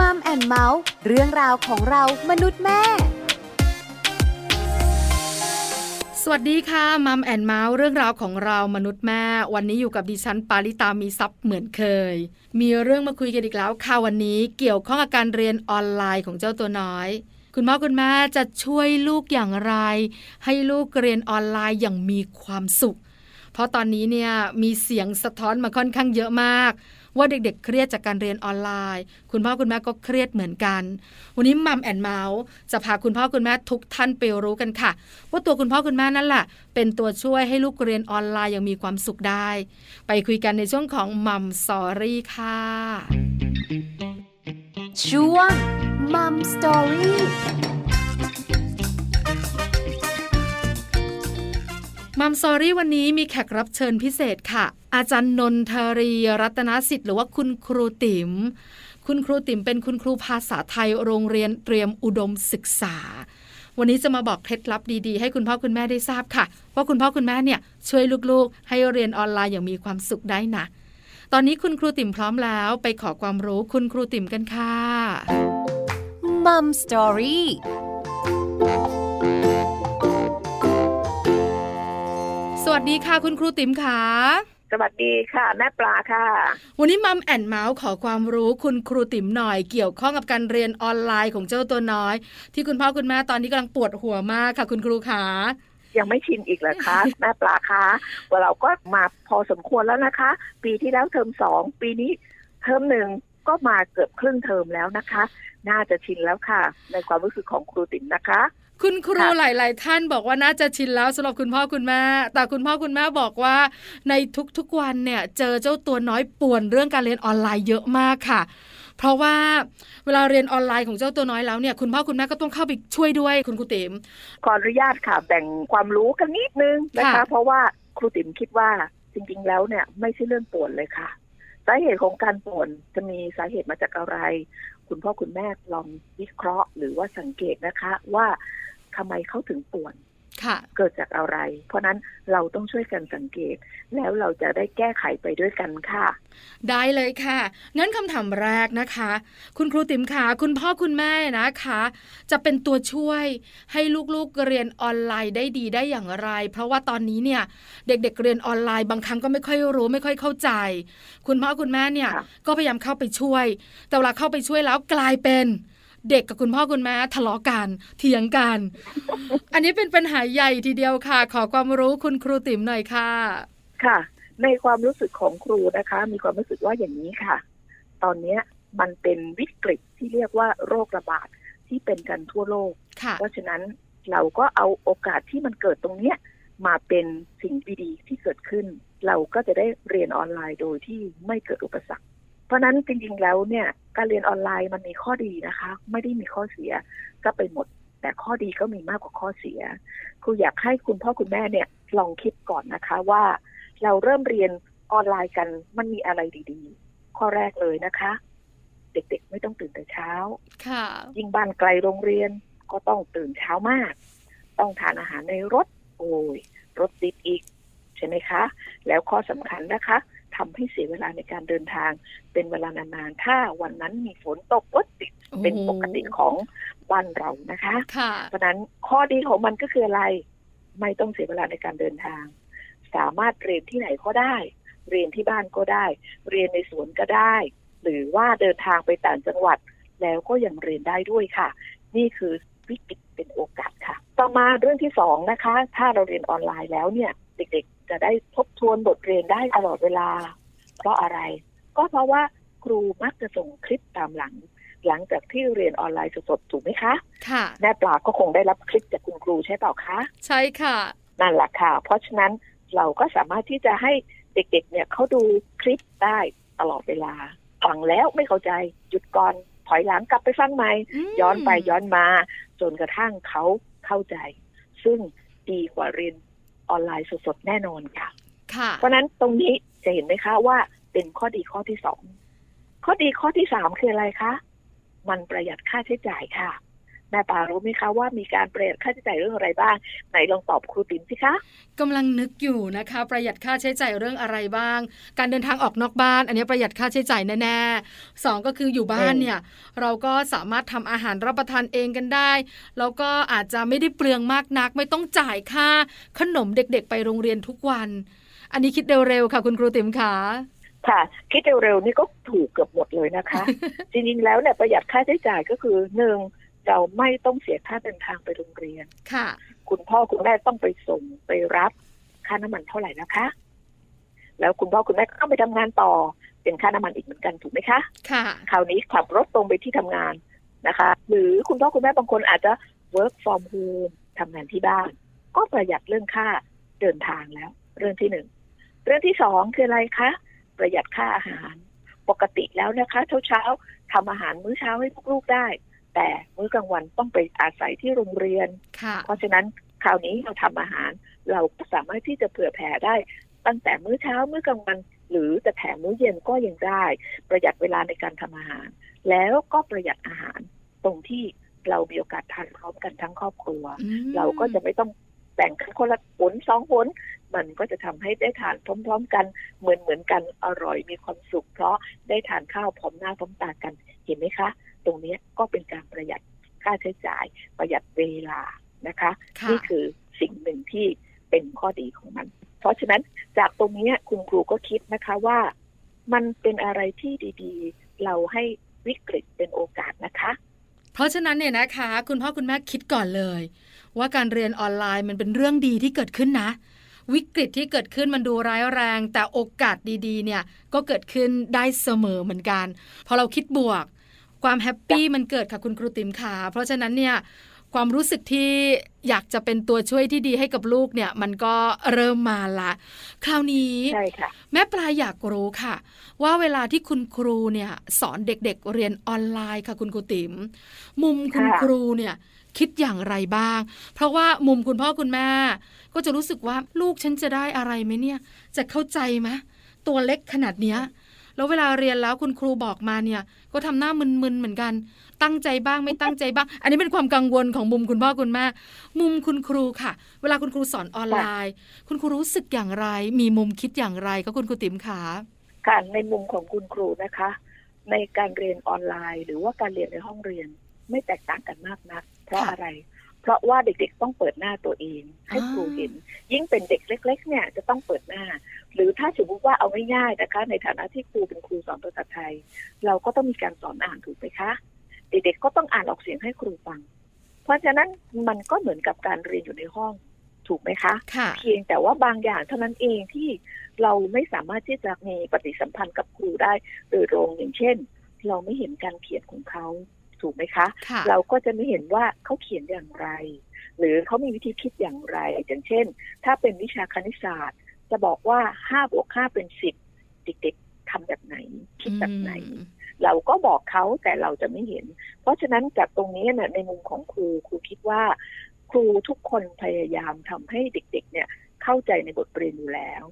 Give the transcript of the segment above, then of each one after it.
Mum and Mouth เรื่องราวของเรามนุษย์แม่ สวัสดีค่ะ Mum and Mouth เรื่องราวของเรามนุษย์แม่ วันนี้อยู่กับดิฉันปาริตามีซัพ์เหมือนเคย มีเรื่องมาคุยกันอีกแล้วค่ะวันนี้เกี่ยวข้องกับการเรียนออนไลน์ของเจ้าตัวน้อย คุณพ่อคุณแม่จะช่วยลูกอย่างไร ให้ลูกเรียนออนไลน์อย่างมีความสุข เพราะตอนนี้เนี่ยมีเสียงสะท้อนมาค่อนข้างเยอะมาก ว่าเด็กๆ เครียดจากการเรียนออนไลน์ คุณพ่อคุณแม่ก็เครียดเหมือนกัน วันนี้ Mum and Mouth จะพาคุณพ่อคุณแม่ทุกท่านไปรู้กันค่ะ ว่าตัวคุณพ่อคุณแม่นั่นแหละเป็นตัวช่วยให้ลูกเรียนออนไลน์อย่างมีความสุขได้ ไปคุยกันในช่วงของ Mum Story ค่ะช่วง Mum Story Mum Story วันนี้มีแขกรับเชิญพิเศษค่ะ อาจารย์นนทรีรัตนสิทธิ์หรือว่าคุณครูติ๋มคุณครูติ๋มเป็นคุณครูภาษาไทยโรงเรียนเตรียมอุดมศึกษา วันนี้จะมาบอกเคล็ดลับดีๆ ให้คุณพ่อคุณแม่ได้ทราบค่ะ ว่าคุณพ่อคุณแม่เนี่ยช่วยลูกๆ ให้เรียนออนไลน์อย่างมีความสุขได้นะตอนนี้คุณครูติ๋มพร้อมแล้วไปขอความรู้คุณครูติ๋มกันค่ะ Mum Story สวัสดีค่ะคุณครูติ๋มค่ะสวัสดีค่ะแม่ปลาค่ะ วันนี้ Mum and Mouth ขอความรู้คุณครูติ๋มหน่อยเกี่ยวข้องกับการเรียนออนไลน์ของเจ้าตัวน้อย ที่คุณพ่อคุณแม่ตอนนี้กำลังปวดหัวมากค่ะ คุณครูขายังไม่ชินอีกเหรอคะแม่ปลาคะว่าเราก็มาพอสมควรแล้วนะคะ ปีที่แล้วเทอมสองปีนี้เทอมหนึ่งก็มาเกือบครึ่งเทอมแล้วนะคะ น่าจะชินแล้วค่ะ ในความรู้สึกของครูติ๋มนะคะ คุณครูค่ะหลาย ๆ ท่านบอกว่าน่าจะชินแล้วสำหรับคุณพ่อคุณแม่แต่คุณพ่อคุณแม่บอกว่า ในทุก ๆ วันเนี่ย เจอเจ้าตัวน้อยป่วนเรื่องการเรียนออนไลน์เยอะมากค่ะ เพราะว่าเวลาเรียนออนไลน์ของเจ้าตัวน้อยแล้วเนี่ยคุณพ่อคุณแม่ก็ต้องเข้าไปช่วยด้วยคุณครูติ๋มขออนุญาตค่ะ แบ่งความรู้กันนิดนึงนะคะค่ะเพราะว่าครูติ๋มคิดว่าจริง ๆ แล้วเนี่ยไม่ใช่เรื่องป่วนเลยค่ะสาเหตุของการป่วนจะมีสาเหตุมาจากอะไร คุณพ่อคุณแม่ลองวิเคราะห์หรือว่าสังเกตนะคะว่าทำไมเขาถึงป่วน เกิดจากอะไร เพราะนั้นเราต้องช่วยกันสังเกต แล้วเราจะได้แก้ไขไปด้วยกันค่ะ ได้เลยค่ะ งั้นคำถามแรกนะคะ คุณครูติ๋มขาคุณพ่อคุณแม่นะคะ จะเป็นตัวช่วยให้ลูกๆเรียนออนไลน์ได้ดีได้อย่างไร เพราะว่าตอนนี้เนี่ย เด็กๆเรียนออนไลน์บางครั้งก็ไม่ค่อยรู้ไม่ค่อยเข้าใจ คุณพ่อคุณแม่เนี่ยค่ะก็พยายามเข้าไปช่วย แต่เวลาเข้าไปช่วยแล้วกลายเป็น เด็กกับคุณพ่อคุณแม่ทะเลาะกันเถียงกัน อันนี้เป็นปัญหาใหญ่ทีเดียวค่ะ ขอความรู้คุณครูติ๋มหน่อยค่ะ ค่ะ ในความรู้สึกของครูนะคะ มีความรู้สึกว่าอย่างนี้ค่ะ ตอนเนี้ยมันเป็นวิกฤตที่เรียกว่าโรคระบาดที่เป็นกันทั่วโลกค่ะเพราะฉะนั้นเราก็เอาโอกาสที่มันเกิดตรงเนี้ยมาเป็นสิ่งดีๆที่เกิดขึ้น เราก็จะได้เรียนออนไลน์โดยที่ไม่เกิดอุปสรรคเพ ราะฉะนั้นจริงๆแล้วเนี่ยการเรียนออนไลน์มันมีข้อดีนะคะ ไม่ได้มีข้อเสียก็ไปหมด แต่ข้อดีก็มีมากกว่าข้อเสียครูอยากให้คุณพ่อคุณแม่เนี่ยลองคิดก่อนนะคะว่า เราเริ่มเรียนออนไลน์กันมันมีอะไรดีๆ ข้อแรกเลยนะคะ เด็กๆไม่ต้องตื่นแต่เช้า ค่ะ ยิ่งบ้านไกลโรงเรียนก็ต้องตื่นเช้ามาก ต้องทานอาหารในรถ โอ้ยรถติดอีก ใช่ไหมคะ แล้วข้อสำคัญนะคะ ทำให้เสียเวลาในการเดินทาง เป็นเวลานานๆ ถ้าวันนั้นมีฝนตกรถติดเป็นปกติของบ้านเรานะคะค่ะเพราะฉะนั้นข้อดีของมันก็คืออะไร ไม่ต้องเสียเวลาในการเดินทาง สามารถเรียนที่ไหนก็ได้ เรียนที่บ้านก็ได้ เรียนในสวนก็ได้ หรือว่าเดินทางไปต่างจังหวัดแล้วก็ยังเรียนได้ด้วยค่ะ นี่คือวิกฤตเป็นโอกาสค่ะ ต่อมาเรื่องที่สองนะคะ ถ้าเราเรียนออนไลน์แล้วเนี่ย เด็กๆ จะได้ทบทวนบทเรียนได้ตลอดเวลา เพราะอะไร ก็เพราะว่าครูมักจะส่งคลิปตามหลัง หลังจากที่เรียนออนไลน์สดๆถูกไหมคะ ค่ะแม่ปลาก็คงได้รับคลิปจากคุณครูใช่เปล่าคะ ใช่ค่ะนั่นแหละค่ะ เพราะฉะนั้นเราก็สามารถที่จะให้เด็กๆ เนี่ยเขาดูคลิปได้ตลอดเวลาฟังแล้วไม่เข้าใจหยุดก่อนถอยหลังกลับไปฟังใหม่มย้อนไปย้อนมา จนกระทั่งเขาเข้าใจ ซึ่งดีกว่าเรียน ออนไลน์สดๆ แน่นอนค่ะค่ะเพราะฉะนั้นตรงนี้จะเห็นไหมคะว่าเป็นข้อดีข้อที่สอง ข้อดีข้อที่สามคืออะไรคะ มันประหยัดค่าใช้จ่ายค่ะ แม่ปารู้ไหมคะว่ามีการประหยัดค่าใช้จ่ายเรื่องอะไรบ้าง ไหนลองตอบครูติ๋มสิคะกำลังนึกอยู่นะคะ ประหยัดค่าใช้จ่ายเรื่องอะไรบ้าง การเดินทางออกนอกบ้าน อันนี้ประหยัดค่าใช้จ่ายแน่ๆสองก็คืออยู่บ้านเนี่ยเราก็สามารถทำอาหารรับประทานเองกันได้ แล้วก็อาจจะไม่ได้เปลืองมากนัก ไม่ต้องจ่ายค่าขนมเด็กๆ ไปโรงเรียนทุกวัน อันนี้คิดเร็วๆค่ะ คุณครูติ๋มขาค่ะคิดเร็วๆนี่ก็ถูกเกือบหมดเลยนะคะ จริงๆแล้วเนี่ยประหยัดค่าใช้จ่ายก็คือหนึ่ง เราไม่ต้องเสียค่าเดินทางไปโรงเรียน ค่ะ คุณพ่อคุณแม่ต้องไปส่งไปรับ ค่าน้ำมันเท่าไหร่นะคะ แล้วคุณพ่อคุณแม่ก็ต้องไปทำงานต่อ เป็นค่าน้ำมันอีกเหมือนกันถูกไหมคะ ค่ะ คราวนี้ขับรถตรงไปที่ทำงานนะคะ หรือคุณพ่อคุณแม่บางคนอาจจะ work from home ทำงานที่บ้าน ก็ประหยัดเรื่องค่าเดินทางแล้ว เรื่องที่หนึ่ง เรื่องที่สองคืออะไรคะ ประหยัดค่าอาหาร ปกติแล้วนะคะ เช้าเช้าทำอาหารมื้อเช้าให้ลูกๆได้ แต่มื้อกลางวันต้องไปอาศัยที่โรงเรียน เพราะฉะนั้นคราวนี้เราทำอาหาร เราสามารถที่จะเผื่อแผ่ได้ ตั้งแต่มื้อเช้ามื้อกลางวัน หรือจะแถมมื้อเย็นก็ยังได้ ประหยัดเวลาในการทำอาหาร แล้วก็ประหยัดอาหารตรงที่เรามีโอกาสทานพร้อมกันทั้งครอบครัว เราก็จะไม่ต้องแบ่งกันคนละผลสองผลมันก็จะทำให้ได้ทานพร้อม ๆ กันเหมือนเหมือนกันอร่อยมีความสุข เพราะได้ทานข้าวพร้อมหน้าพร้อมตากันเห็นไหมคะ ตรงนี้ก็เป็นการประหยัดค่าใช้จ่าย ประหยัดเวลานะคะนี่คือสิ่งหนึ่งที่เป็นข้อดีของมัน เพราะฉะนั้นจากตรงนี้คุณครูก็คิดนะคะว่า มันเป็นอะไรที่ดีๆ เราให้วิกฤตเป็นโอกาสนะคะ เพราะฉะนั้นเนี่ยนะคะ คุณพ่อคุณแม่คิดก่อนเลย ว่าการเรียนออนไลน์มันเป็นเรื่องดีที่เกิดขึ้นนะวิกฤตที่เกิดขึ้นมันดูร้ายแรง แต่โอกาสดีๆ เนี่ยก็เกิดขึ้นได้เสมอเหมือนกัน พอเราคิดบวก ความแฮปปี้มันเกิดค่ะคุณครูติ๋มขาเพราะฉะนั้นเนี่ยความรู้สึกที่อยากจะเป็นตัวช่วยที่ดีให้กับลูกเนี่ย มันก็เริ่มมาละ คราวนี้ใช่ค่ะแม่ปลาอยากรู้ค่ะ ว่าเวลาที่คุณครูเนี่ย สอนเด็กๆเรียนออนไลน์ค่ะคุณครูติ๋มมุมคุณครูเนี่ยคิดอย่างไรบ้าง เพราะว่ามุมคุณพ่อคุณแม่ ก็จะรู้สึกว่าลูกฉันจะได้อะไรไหมเนี่ย จะเข้าใจไหมตัวเล็กขนาดเนี้ย แล้วเวลาเรียนแล้วคุณครูบอกมาเนี่ย ก็ทำหน้ามึนๆเหมือนกัน ตั้งใจบ้างไม่ตั้งใจบ้าง อันนี้เป็นความกังวลของมุมคุณพ่อคุณแม่มุมคุณครูค่ะ เวลาคุณครูสอนออนไลน์ คุณครูรู้สึกอย่างไร มีมุมคิดอย่างไรก็คุณครูติ๋มขาการในมุมของคุณครูนะคะ ในการเรียนออนไลน์ หรือว่าการเรียนในห้องเรียนไม่แตกต่างกันมากนักเพราะอะไร เพราะว่าเด็กๆต้องเปิดหน้าตัวเอง ให้ครูเห็น ยิ่งเป็นเด็กเล็ก ๆ เนี่ยจะต้องเปิดหน้า หรือถ้าสมมติว่าเอาง่ายๆนะคะ ในฐานะที่ครูเป็นครูสอนภาษาไทย เราก็ต้องมีการสอนอ่านถูกไหมคะเด็กๆก็ต้องอ่านออกเสียงให้ครูฟัง เพราะฉะนั้นมันก็เหมือนกับการเรียนอยู่ในห้องถูกไหมคะคะเพียงแต่ว่าบางอย่างเท่านั้นเองที่เราไม่สามารถที่จะมีปฏิสัมพันธ์กับครูได้โดยตรงอย่างเช่น เราไม่เห็นการเขียนของเขา ถูกไหมคะ เราก็จะไม่เห็นว่าเขาเขียนอย่างไร หรือเขามีวิธีคิดอย่างไร อย่างเช่น ถ้าเป็นวิชาคณิตศาสตร์ จะบอกว่าห้าบวกห้าเป็นสิบเด็กๆทำแบบไหน คิดแบบไหน เราก็บอกเขาแต่เราจะไม่เห็น เพราะฉะนั้นจากตรงนี้เนี่ยในมุมของครูครูคิดว่า ครูทุกคนพยายามทำให้เด็ก ๆ เนี่ยเข้าใจในบทเรียนอยู่แล้ว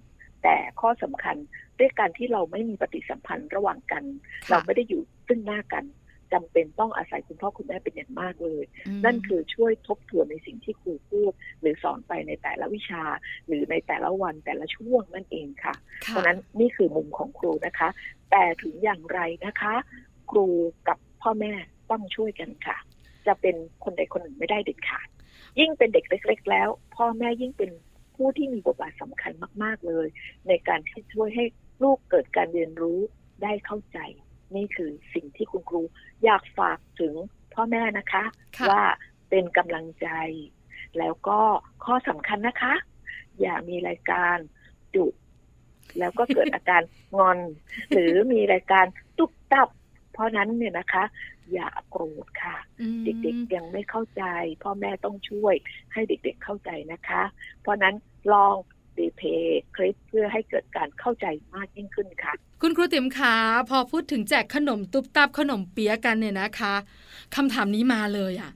แต่ข้อสำคัญด้วยการที่เราไม่มีปฏิสัมพันธ์ระหว่างกัน เราไม่ได้อยู่ซึ่งหน้ากัน จำเป็นต้องอาศัยคุณพ่อคุณแม่เป็นอย่างมากเลย นั่นคือช่วยทบทวนในสิ่งที่ครูพูด หรือสอนไปในแต่ละวิชา หรือในแต่ละวันแต่ละช่วงนั่นเองค่ะ เพราะนั้นนี่คือมุมของครูนะคะ แต่ถึงอย่างไรนะคะ ครูกับพ่อแม่ต้องช่วยกันค่ะ จะเป็นคนใดคนหนึ่งไม่ได้เด็ดขาดยิ่งเป็นเด็กเล็ก ๆ แล้ว พ่อแม่ยิ่งเป็นผู้ที่มีบทบาทสำคัญมาก ๆเลย ในการที่ช่วยให้ลูกเกิดการเรียนรู้ได้เข้าใจ นี่คือสิ่งที่คุณครูอยากฝากถึงพ่อแม่นะคะคะ ว่าเป็นกำลังใจ แล้วก็ข้อสำคัญนะคะ อย่ามีรายการจุดแล้วก็เกิดอาการงอน หรือมีรายการตุกตับ เพราะนั้นเนี่ยนะคะ อย่าโกรธค่ะ เด็กๆยังไม่เข้าใจ พ่อแม่ต้องช่วยให้เด็กๆเข้าใจนะคะ เพราะนั้นลอง รีเพย์คลิปเพื่อให้เกิดการเข้าใจมากยิ่งขึ้นค่ะ คุณครูเต็มขาพอพูดถึงแจกขนมตุ๊บตับขนมเปี๊ยกันเนี่ยนะคะคำถามนี้มาเลยอะ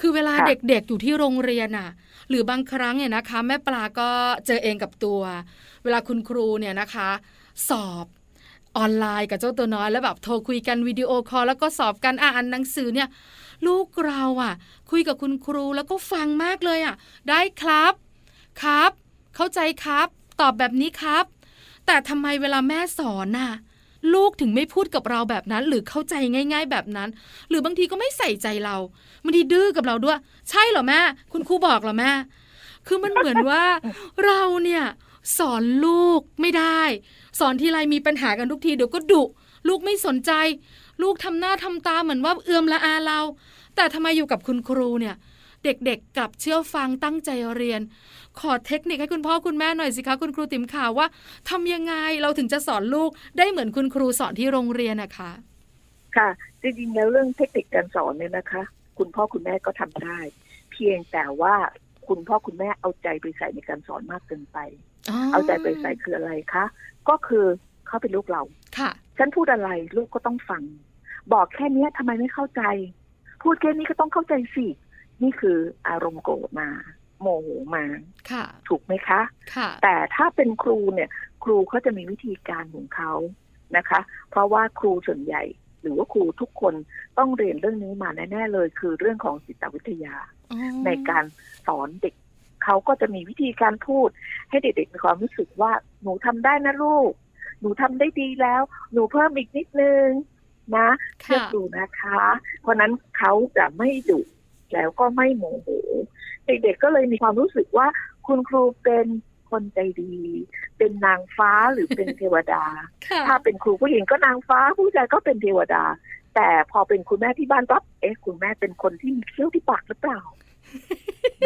คือเวลาเด็กๆ อยู่ที่โรงเรียนอะ หรือบางครั้งเนี่ยนะคะ แม่ปลาก็เจอเองกับตัว เวลาคุณครูเนี่ยนะคะ สอบออนไลน์กับเจ้าตัวน้อยแล้วแบบโทรคุยกันวิดีโอคอลแล้วก็สอบกันอ่านหนังสือเนี่ย ลูกเราอะ คุยกับคุณครูแล้วก็ฟังมากเลยอะ ได้ครับ ครับ เข้าใจครับ ตอบแบบนี้ครับ แต่ทำไมเวลาแม่สอนน่ะ ลูกถึงไม่พูดกับเราแบบนั้น หรือเข้าใจง่าย ๆ แบบนั้น หรือบางทีก็ไม่ใส่ใจเราบางทีดื้อกับเราด้วย ใช่เหรอแม่ คุณครูบอกเหรอแม่ คือมันเหมือนว่าเราเนี่ยสอนลูกไม่ได้ สอนทีไรมีปัญหากันทุกทีเดี๋ยวก็ดุลูกไม่สนใจ ลูกทำหน้าทำตาเหมือนว่าเอื้อมละอาเรา แต่ทำไมอยู่กับคุณครูเนี่ย เด็กๆกลับเชื่อฟังตั้งใจเรียน ขอเทคนิคให้คุณพ่อคุณแม่หน่อยสิคะคุณครูติ๋มข่าวว่าทำยังไงเราถึงจะสอนลูกได้เหมือนคุณครูสอนที่โรงเรียนนะคะค่ะจริงๆแล้วเรื่องเทคนิคการสอนเนี่ยนะคะ คุณพ่อคุณแม่ก็ทำได้ เพียงแต่ว่าคุณพ่อคุณแม่เอาใจไปใส่ในการสอนมากเกินไป เอาใจไปใส่คืออะไรคะก็คือเขาเป็นลูกเราค่ะฉันพูดอะไรลูกก็ต้องฟัง บอกแค่เนี้ยทำไมไม่เข้าใจ พูดแค่นี้ก็ต้องเข้าใจสินี่คืออารมณ์โกรธมา โมโหมาค่ะ ถูกไหมคะค่ะ แต่ถ้าเป็นครูเนี่ย ครูเขาจะมีวิธีการของเขานะคะ เพราะว่าครูส่วนใหญ่ หรือว่าครูทุกคนต้องเรียนเรื่องนี้มาแน่ๆเลย คือเรื่องของจิตวิทยาอ๋อในการสอนเด็กเขาก็จะมีวิธีการพูด ให้เด็กๆมีความรู้สึกว่าหนูทำได้นะลูก หนูทำได้ดีแล้ว หนูเพิ่มอีกนิดนึงนะเชื่อค่ะครูนะคะ เพราะนั้นเขาจะไม่ดุ แล้วก็ไม่โมโหเด็กๆก็เลยมีความรู้สึกว่าคุณครูเป็นคนใจดี เป็นนางฟ้าหรือเป็นเทวดาค่ะถ้าเป็นครูผู้หญิงก็นางฟ้า ผู้ชายก็เป็นเทวดา แต่พอเป็นคุณแม่ที่บ้านปั๊บเอ๊ะคุณแม่เป็นคนที่มีเขี้ยวที่ปากหรือเปล่า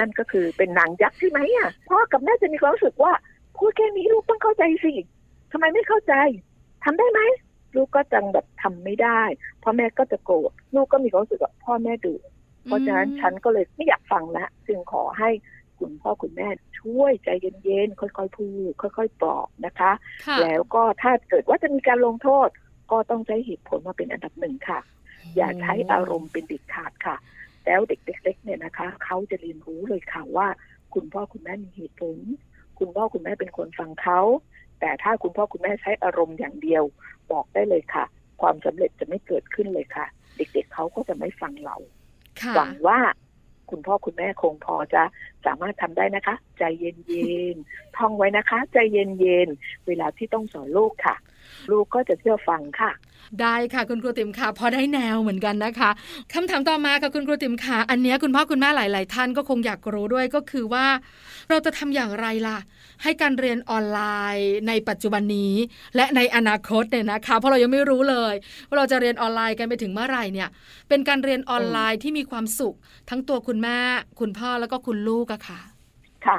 นั่นก็คือเป็นนางยักษ์ใช่ไหมอะพ่อกับแม่จะมีความรู้สึกว่าพูดแค่นี้ลูกต้องเข้าใจสิทำไมไม่เข้าใจทำได้ไหมลูกก็จังแบบทำไม่ได้พ่อแม่ก็จะโกรธลูกก็มีความรู้สึกว่าพ่อแม่ดุ เพราะฉะนั้นฉันก็เลยไม่อยากฟังละจึงขอให้คุณพ่อคุณแม่ช่วยใจเย็นๆ ค่อยๆ พูด ค่อยๆ ปลอบนะคะค่ะแล้วก็ถ้าเกิดว่าจะมีการลงโทษ ก็ต้องใช้เหตุผลมาเป็นอันดับหนึ่งค่ะ อย่าใช้อารมณ์เป็นเด็ดขาดค่ะ แล้วเด็กเล็กๆเนี่ยนะคะ เขาจะเรียนรู้เลยค่ะว่า คุณพ่อคุณแม่มีเหตุผล คุณพ่อคุณแม่เป็นคนฟังเขา แต่ถ้าคุณพ่อคุณแม่ใช้อารมณ์อย่างเดียว บอกได้เลยค่ะ ความสำเร็จจะไม่เกิดขึ้นเลยค่ะ เด็กๆเขาก็จะไม่ฟังเราค่ะ หวังว่าคุณพ่อคุณแม่คงพอจะสามารถทำได้นะคะ ใจเย็นๆท่องไว้นะคะ ใจเย็นๆเวลาที่ต้องสอนลูกค่ะ ลูกก็จะเชื่อฟังค่ะ ได้ค่ะคุณครูติ๋มค่ะพอได้แนวเหมือนกันนะคะคำถามต่อมาค่ะคุณครูติ๋มค่ะ อันเนี้ยคุณพ่อคุณแม่หลาย ๆ ท่านก็คงอยากรู้ด้วยก็คือว่า เราจะทำอย่างไรล่ะ ให้การเรียนออนไลน์ในปัจจุบันนี้ และในอนาคตเนี่ยนะคะเพราะเรายังไม่รู้เลยว่าเราจะเรียนออนไลน์กันไปถึงเมื่อไหร่เนี่ย เป็นการเรียนออนไลน์ที่มีความสุข ทั้งตัวคุณแม่คุณพ่อแล้วก็คุณลูกอะค่ะ ค่ะ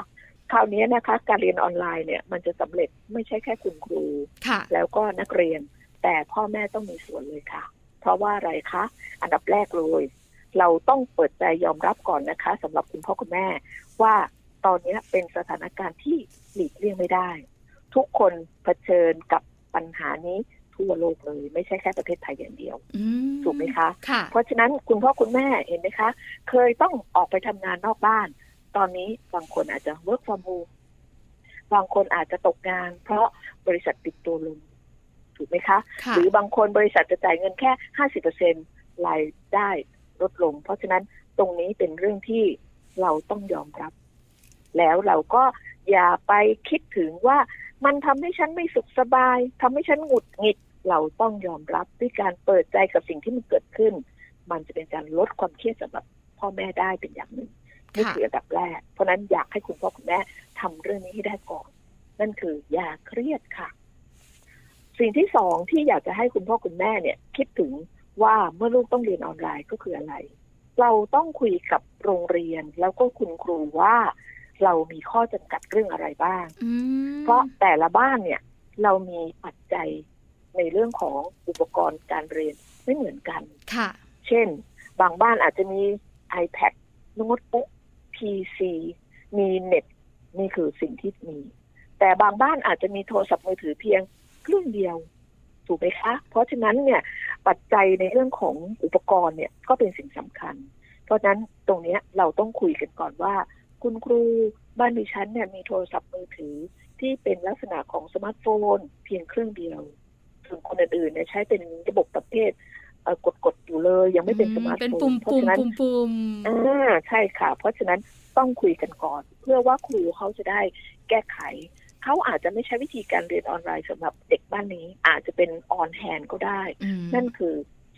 คราวนี้นะคะ การเรียนออนไลน์เนี่ยมันจะสำเร็จไม่ใช่แค่คุณครูค่ะแล้วก็นักเรียน แต่พ่อแม่ต้องมีส่วนเลยค่ะ เพราะว่าอะไรคะ อันดับแรกเลย เราต้องเปิดใจยอมรับก่อนนะคะสำหรับคุณพ่อคุณแม่ ว่าตอนนี้เป็นสถานการณ์ที่หลีกเลี่ยงไม่ได้ ทุกคนเผชิญกับปัญหานี้ทั่วโลกเลยไม่ใช่แค่ประเทศไทยอย่างเดียวอืมถูกไหมคะค่ะเพราะฉะนั้นคุณพ่อคุณแม่เห็นไหมคะ เคยต้องออกไปทำงานนอกบ้าน ตอนนี้บางคนอาจจะ work from home บางคนอาจจะตกงาน เพราะบริษัทปิดตัวลง ถูกไหมคะค่ะหรือบางคนบริษัทจะจ่ายเงินแค่ห้าสิบเปอร์เซ็นรายได้ลดลง เพราะฉะนั้นตรงนี้เป็นเรื่องที่เราต้องยอมรับ แล้วเราก็อย่าไปคิดถึงว่ามันทำให้ฉันไม่สุขสบายทำให้ฉันหงุดหงิด เราต้องยอมรับด้วยการเปิดใจกับสิ่งที่มันเกิดขึ้น มันจะเป็นการลดความเครียดสำหรับพ่อแม่ได้เป็นอย่างหนึ่งนี่ค่ะคืออันดับแรก เพราะฉะนั้นอยากให้คุณพ่อคุณแม่ทำเรื่องนี้ให้ได้ก่อน นั่นคืออย่าเครียดค่ะ สิ่งที่สองที่อยากจะให้คุณพ่อคุณแม่เนี่ยคิดถึงว่าเมื่อลูกต้องเรียนออนไลน์ก็คืออะไร เราต้องคุยกับโรงเรียนแล้วก็คุณครูว่าเรามีข้อจำกัดเรื่องอะไรบ้างอืมเพราะแต่ละบ้านเนี่ย เรามีปัจจัยในเรื่องของอุปกรณ์การเรียนไม่เหมือนกัน ค่ะ เช่น บางบ้านอาจจะมี iPad โน้ตบุ๊ก PC มีเน็ตนี่คือสิ่งที่มี แต่บางบ้านอาจจะมีโทรศัพท์มือถือเพียงเครื่องเดียวถูกไหมคะ เพราะฉะนั้นเนี่ยปัจจัยในเรื่องของอุปกรณ์เนี่ยก็เป็นสิ่งสำคัญ เพราะฉะนั้นตรงเนี้ยเราต้องคุยกันก่อนว่า คุณครูบ้านดิฉันเนี่ยมีโทรศัพท์มือถือที่เป็นลักษณะของสมาร์ทโฟน เพียงเครื่องเดียวส่วนคนอื่นๆเนี่ยใช้เป็นระบบประเภทเอ่อกดกดๆอยู่เลย ยังไม่เป็นสมาร์ทเป็นโฟปุ่นมเพราะปุ่มฉะนั้นปุ่มปุ่มอ่าใช่ค่ะ เพราะฉะนั้นต้องคุยกันก่อน เพื่อว่าครูเขาจะได้แก้ไข เขาอาจจะไม่ใช้วิธีการเรียนออนไลน์สำหรับเด็กบ้านนี้ อาจจะเป็นออนแฮนก็ได้อืมนั่นคือ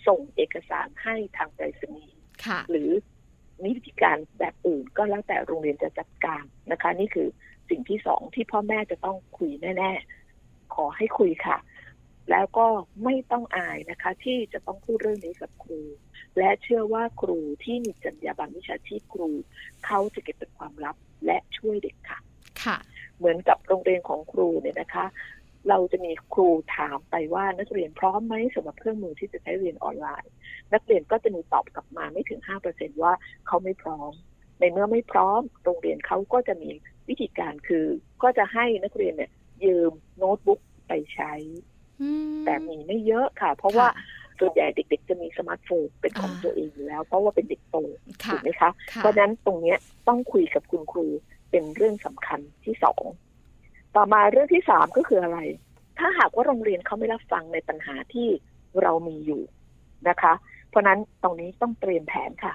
ส่งเอกสารให้ทางไปรษณีย์ค่ะหรือมีวิธีการแบบอื่นก็แล้วแต่โรงเรียนจะจัดการนะคะ นี่คือสิ่งที่สองที่พ่อแม่จะต้องคุยแน่ ๆ ขอให้คุยค่ะ แล้วก็ไม่ต้องอายนะคะ ที่จะต้องพูดเรื่องนี้กับครู และเชื่อว่าครูที่มีจรรยาบรรณวิชาชีพครู เขาจะเก็บเป็นความลับและช่วยเด็กค่ะ ค่ะ เหมือนกับโรงเรียนของครูเนี่ยนะคะ เราจะมีครูถามไปว่านักเรียนพร้อมไหมสำหรับเครื่องมือที่จะใช้เรียนออนไลน์ นักเรียนก็จะมีตอบกลับมาไม่ถึง5%ว่าเขาไม่พร้อม ในเมื่อไม่พร้อม โรงเรียนเขาก็จะมีวิธีการคือ ก็จะให้นักเรียนเนี่ย ยืมโน้ตบุ๊กไปใช้อืมแต่มีไม่เยอะค่ะ เพราะว่าส่วนใหญ่เด็กๆ จะมีสมาร์ทโฟนเป็นของอ่าตัวเองอยู่แล้ว เพราะว่าเป็นเด็กโตค่ะถูกไหมคะค่ะเพราะฉะนั้นตรงเนี้ยต้องคุยกับคุณครูเป็นเรื่องสำคัญที่สอง ต่อมาเรื่องที่สามก็คืออะไร ถ้าหากว่าโรงเรียนเขาไม่รับฟังในปัญหาที่เรามีอยู่นะคะ เพราะฉะนั้นตรงนี้ต้องเตรียมแผนค่ะ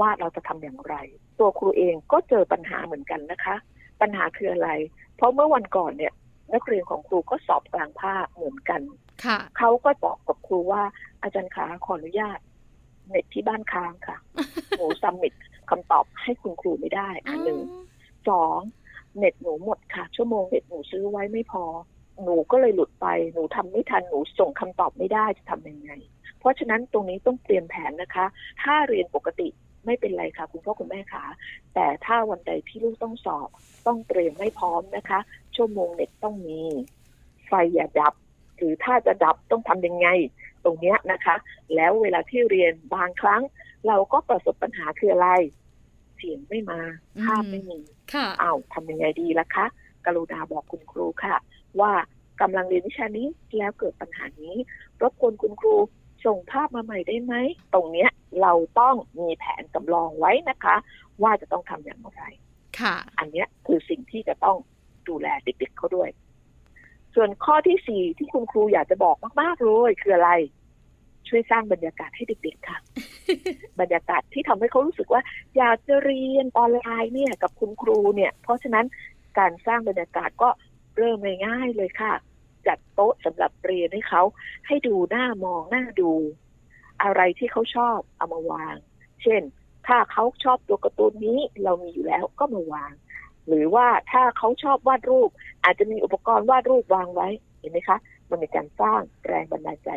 ว่าเราจะทำอย่างไร ตัวครูเองก็เจอปัญหาเหมือนกันนะคะ ปัญหาคืออะไร เพราะเมื่อวันก่อนเนี่ย นักเรียนของครูก็สอบกลางภาคเหมือนกันค่ะเขาก็บอกกับครูว่าอาจารย์ขาขออนุญาตเน็ตที่บ้านค้างค่ะหนูซัมมิตคำตอบให้คุณครูไม่ได้อันหนึ่งสอง เน็ตหนูหมดค่ะ ชั่วโมงเน็ตหนูซื้อไว้ไม่พอ หนูก็เลยหลุดไป หนูทำไม่ทัน หนูส่งคำตอบไม่ได้จะทำยังไง เพราะฉะนั้นตรงนี้ต้องเตรียมแผนนะคะ ถ้าเรียนปกติไม่เป็นไรค่ะ คุณพ่อคุณแม่คะแต่ถ้าวันใดที่ลูกต้องสอบ ต้องเตรียมให้พร้อมนะคะ ชั่วโมงเน็ตต้องมี ไฟอย่าดับ หรือถ้าจะดับต้องทำยังไง ตรงเนี้ยนะคะ แล้วเวลาที่เรียนบางครั้ง เราก็ประสบปัญหาคืออะไร สียงไม่มาภาพไม่มีค่ะอ้าวทำยังไงดีล่ะคะ กรุณาบอกคุณครูค่ะ ว่ากำลังเรียนวิชานี้แล้วเกิดปัญหานี้ รบกวนคุณครูส่งภาพมาใหม่ได้ไหม ตรงเนี้ยเราต้องมีแผนสำรองไว้นะคะ ว่าจะต้องทำอย่างไรค่ะ อันเนี้ยคือสิ่งที่จะต้องดูแลเด็กๆเขาด้วย ส่วนข้อที่สี่ที่คุณครูอยากจะบอกมากๆเลยคืออะไร ช่วยสร้างบรรยากาศให้เด็กๆค่ะ บรรยากาศที่ทำให้เขารู้สึกว่า อยากจะเรียนออนไลน์เนี่ยกับคุณครูเนี่ย เพราะฉะนั้นการสร้างบรรยากาศก็เริ่มง่ายๆเลยค่ะ จัดโต๊ะสำหรับเรียนให้เขาให้ดูหน้ามองหน้าดู อะไรที่เขาชอบเอามาวาง เช่น ถ้าเขาชอบตัวการ์ตูนนี้เรามีอยู่แล้วก็มาวาง หรือว่าถ้าเขาชอบวาดรูป อาจจะมีอุปกรณ์วาดรูปวางไว้เห็นไหมคะ มันเป็นการสร้างแรงบันดาลใจ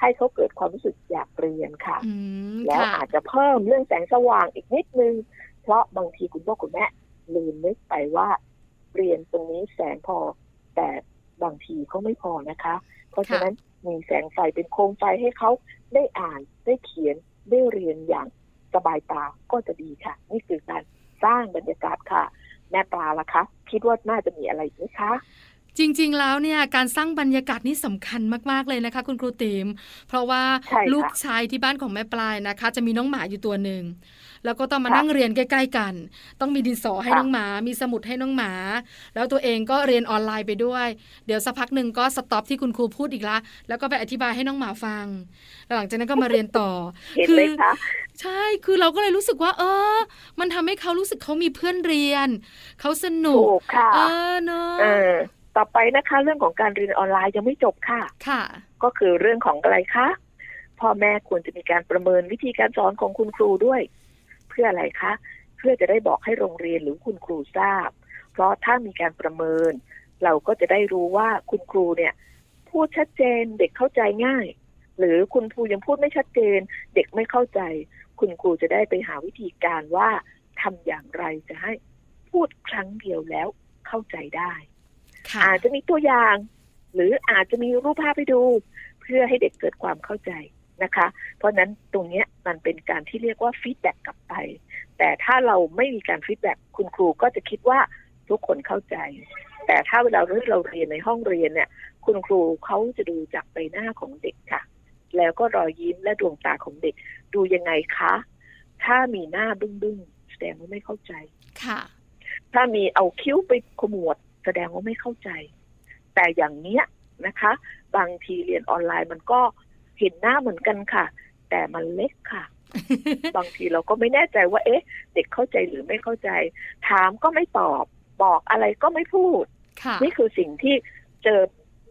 ให้เขาเกิดความรู้สึกอยากเรียนค่ะอืมแล้วค่ะอาจจะเพิ่มเรื่องแสงสว่างอีกนิดนึง เพราะบางทีคุณพ่อคุณแม่ลืมนึกไปว่า เรียนตรงนี้แสงพอ แต่บางทีก็ไม่พอนะคะ เพราะฉะนั้นมีแสงไฟเป็นโคมไฟให้เขาได้อ่านได้เขียนได้เรียนอย่างสบายตาก็จะดีค่ะ นี่คือการสร้างบรรยากาศค่ะ แม่ปลาล่ะคะ คิดว่าน่าจะมีอะไรอีกไหมคะ จริง ๆ แล้วเนี่ยการสร้างบรรยากาศนี่สำคัญมากๆเลยนะคะ คุณครูติม เพราะว่าใช่ค่ะลูกชายที่บ้านของแม่ปลายนะคะ จะมีน้องหมาอยู่ตัวหนึ่งแล้วก็ต้องมาค่ะนั่งเรียนใกล้ๆกัน ต้องมีดินสอให้ค่ะน้องหมา มีสมุดให้น้องหมา แล้วตัวเองก็เรียนออนไลน์ไปด้วย เดี๋ยวสักพักหนึ่งก็สต็อปที่คุณครูพูดอีกละแล้วก็ไปอธิบายให้น้องหมาฟังแล้วหลังจากนั้นก็มาเรียนต่อเห็นไหมคะใช่ คือเราก็เลยรู้สึกว่า เออ มันทำให้เขารู้สึกเขามีเพื่อนเรียน เขาสนุกถูกค่ะเออเนอะเออ ต่อไปนะคะ เรื่องของการเรียนออนไลน์ยังไม่จบค่ะ ค่ะ ก็คือเรื่องของอะไรคะพ่อแม่ควรจะมีการประเมินวิธีการสอนของคุณครูด้วย เพื่ออะไรคะ เพื่อจะได้บอกให้โรงเรียนหรือคุณครูทราบ เพราะถ้ามีการประเมิน เราก็จะได้รู้ว่าคุณครูเนี่ย พูดชัดเจนเด็กเข้าใจง่าย หรือคุณครูยังพูดไม่ชัดเจน เด็กไม่เข้าใจ คุณครูจะได้ไปหาวิธีการว่าทำอย่างไรจะให้พูดครั้งเดียวแล้วเข้าใจได้ค่ะ อาจจะมีตัวอย่าง หรืออาจจะมีรูปภาพให้ดู เพื่อให้เด็กเกิดความเข้าใจนะคะ เพราะฉะนั้นตรงเนี้ยมันเป็นการที่เรียกว่า feedback กลับไป แต่ถ้าเราไม่มีการ feedback คุณครูก็จะคิดว่าทุกคนเข้าใจ แต่ถ้าเวลาเราเรียนในห้องเรียนเนี่ย คุณครูเขาจะดูจากใบหน้าของเด็กค่ะ แล้วก็รอยยิ้มและดวงตาของเด็ก ดูยังไงคะ ถ้ามีหน้าบึ้งบึ้งๆแสดงว่าไม่เข้าใจ ค่ะ ถ้ามีเอาคิ้วไปขมวด แสดงว่าไม่เข้าใจ แต่อย่างเนี้ยนะคะ บางทีเรียนออนไลน์มันก็เห็นหน้าเหมือนกันค่ะ แต่มันเล็กค่ะ บางทีเราก็ไม่แน่ใจว่า เอ๊ะ เด็กเข้าใจหรือไม่เข้าใจ ถามก็ไม่ตอบ บอกอะไรก็ไม่พูดค่ะนี่คือสิ่งที่เจอ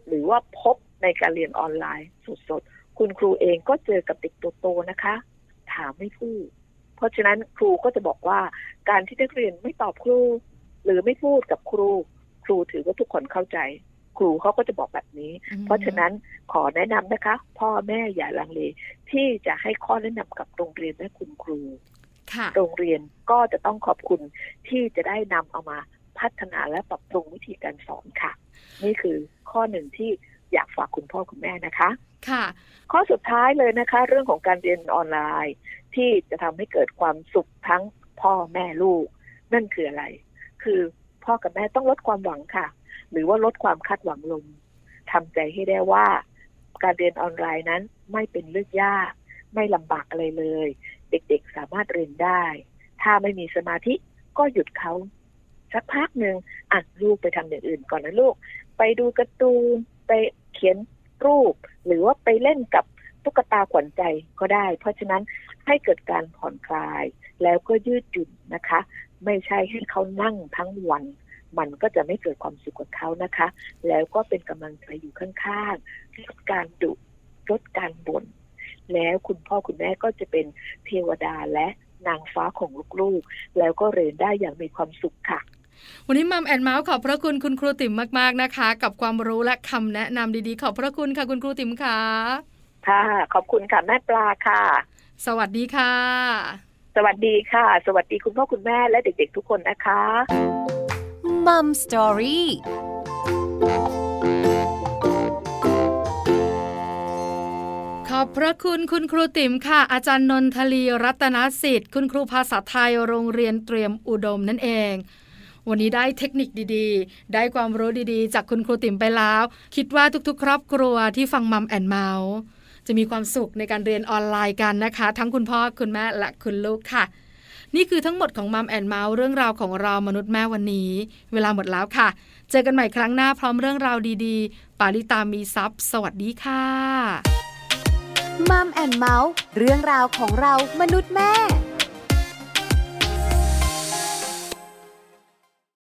หรือว่าพบในการเรียนออนไลน์สดๆ คุณครูเองก็เจอกับเด็กโตๆนะคะ ถามไม่พูด เพราะฉะนั้นครูก็จะบอกว่าการที่นักเรียนไม่ตอบครู หรือไม่พูดกับครูค รูถือว่าทุกคนเข้าใจ ครูเขาก็จะบอกแบบนี้อืมเพราะฉะนั้นขอแนะนำนะคะ พ่อแม่อย่าลังเลที่จะให้ข้อแนะนำกับโรงเรียนและคุณครูค่ะโรงเรียนก็จะต้องขอบคุณที่จะได้นำเอามาพัฒนาและปรับปรุงวิธีการสอนค่ะ นี่คือข้อหนึ่งที่อยากฝากคุณพ่อคุณแม่นะคะ ค่ะ ข้อสุดท้ายเลยนะคะ เรื่องของการเรียนออนไลน์ ที่จะทำให้เกิดความสุขทั้งพ่อแม่ลูก นั่นคืออะไร คือ พ่อกับแม่ต้องลดความหวังค่ะ หรือว่าลดความคาดหวังลงทำใจให้ได้ว่า การเรียนออนไลน์นั้นไม่เป็นเรื่องยาก ไม่ลำบากอะไรเลย เด็กๆสามารถเรียนได้ ถ้าไม่มีสมาธิก็หยุดเขาสักพักหนึ่งอะลูกไปทำอย่างอื่นก่อนนะลูก ไปดูการ์ตูนไปเขียนรูป หรือว่าไปเล่นกับตุ๊กตาขวัญใจก็ได้ เพราะฉะนั้นให้เกิดการผ่อนคลายแล้วก็ยืดหยุ่นนะคะ ไม่ใช่ให้เขานั่งทั้งวัน มันก็จะไม่เกิดความสุขกับเขานะคะ แล้วก็เป็นกำลังใจอยู่ข้างๆลดการดุลดการบ่นแล้วคุณพ่อคุณแม่ก็จะเป็นเทวดาและนางฟ้าของลูกๆ แล้วก็เรียนได้อย่างมีความสุขค่ะ วันนี้มัมแอนเมาส์ขอบพระคุณคุณครูติ๋มมากๆนะคะ กับความรู้และคำแนะนำดีๆ ขอบพระคุณค่ะคุณครูติ๋มค่ะ ค่ะ ขอบคุณค่ะแม่ปลาค่ะ สวัสดีค่ะ สวัสดีค่ะ สวัสดีคุณพ่อคุณแม่และเด็กๆทุกคนนะคะมัมสตอรี่ขอบพระคุณคุณครูติ๋มค่ะ อาจารย์นนทลีรัตนสิทธิ์ คุณครูภาษาไทยโรงเรียนเตรียมอุดมนั่นเอง วันนี้ได้เทคนิคดีๆ ได้ความรู้ดีๆ จากคุณครูติ๋มไปแล้ว คิดว่าทุกๆ ครอบครัวที่ฟัง Mom and Mouth จะมีความสุขในการเรียนออนไลน์กันนะคะ ทั้งคุณพ่อคุณแม่และคุณลูกค่ะ นี่คือทั้งหมดของ Mom and Mouth เรื่องราวของเรามนุษย์แม่วันนี้ เวลาหมดแล้วค่ะ เจอกันใหม่ครั้งหน้าพร้อมเรื่องราวดีๆ ปาริตามีซัพ์สวัสดีค่ะ Mom and Mouth เรื่องราวของเรามนุษย์แม่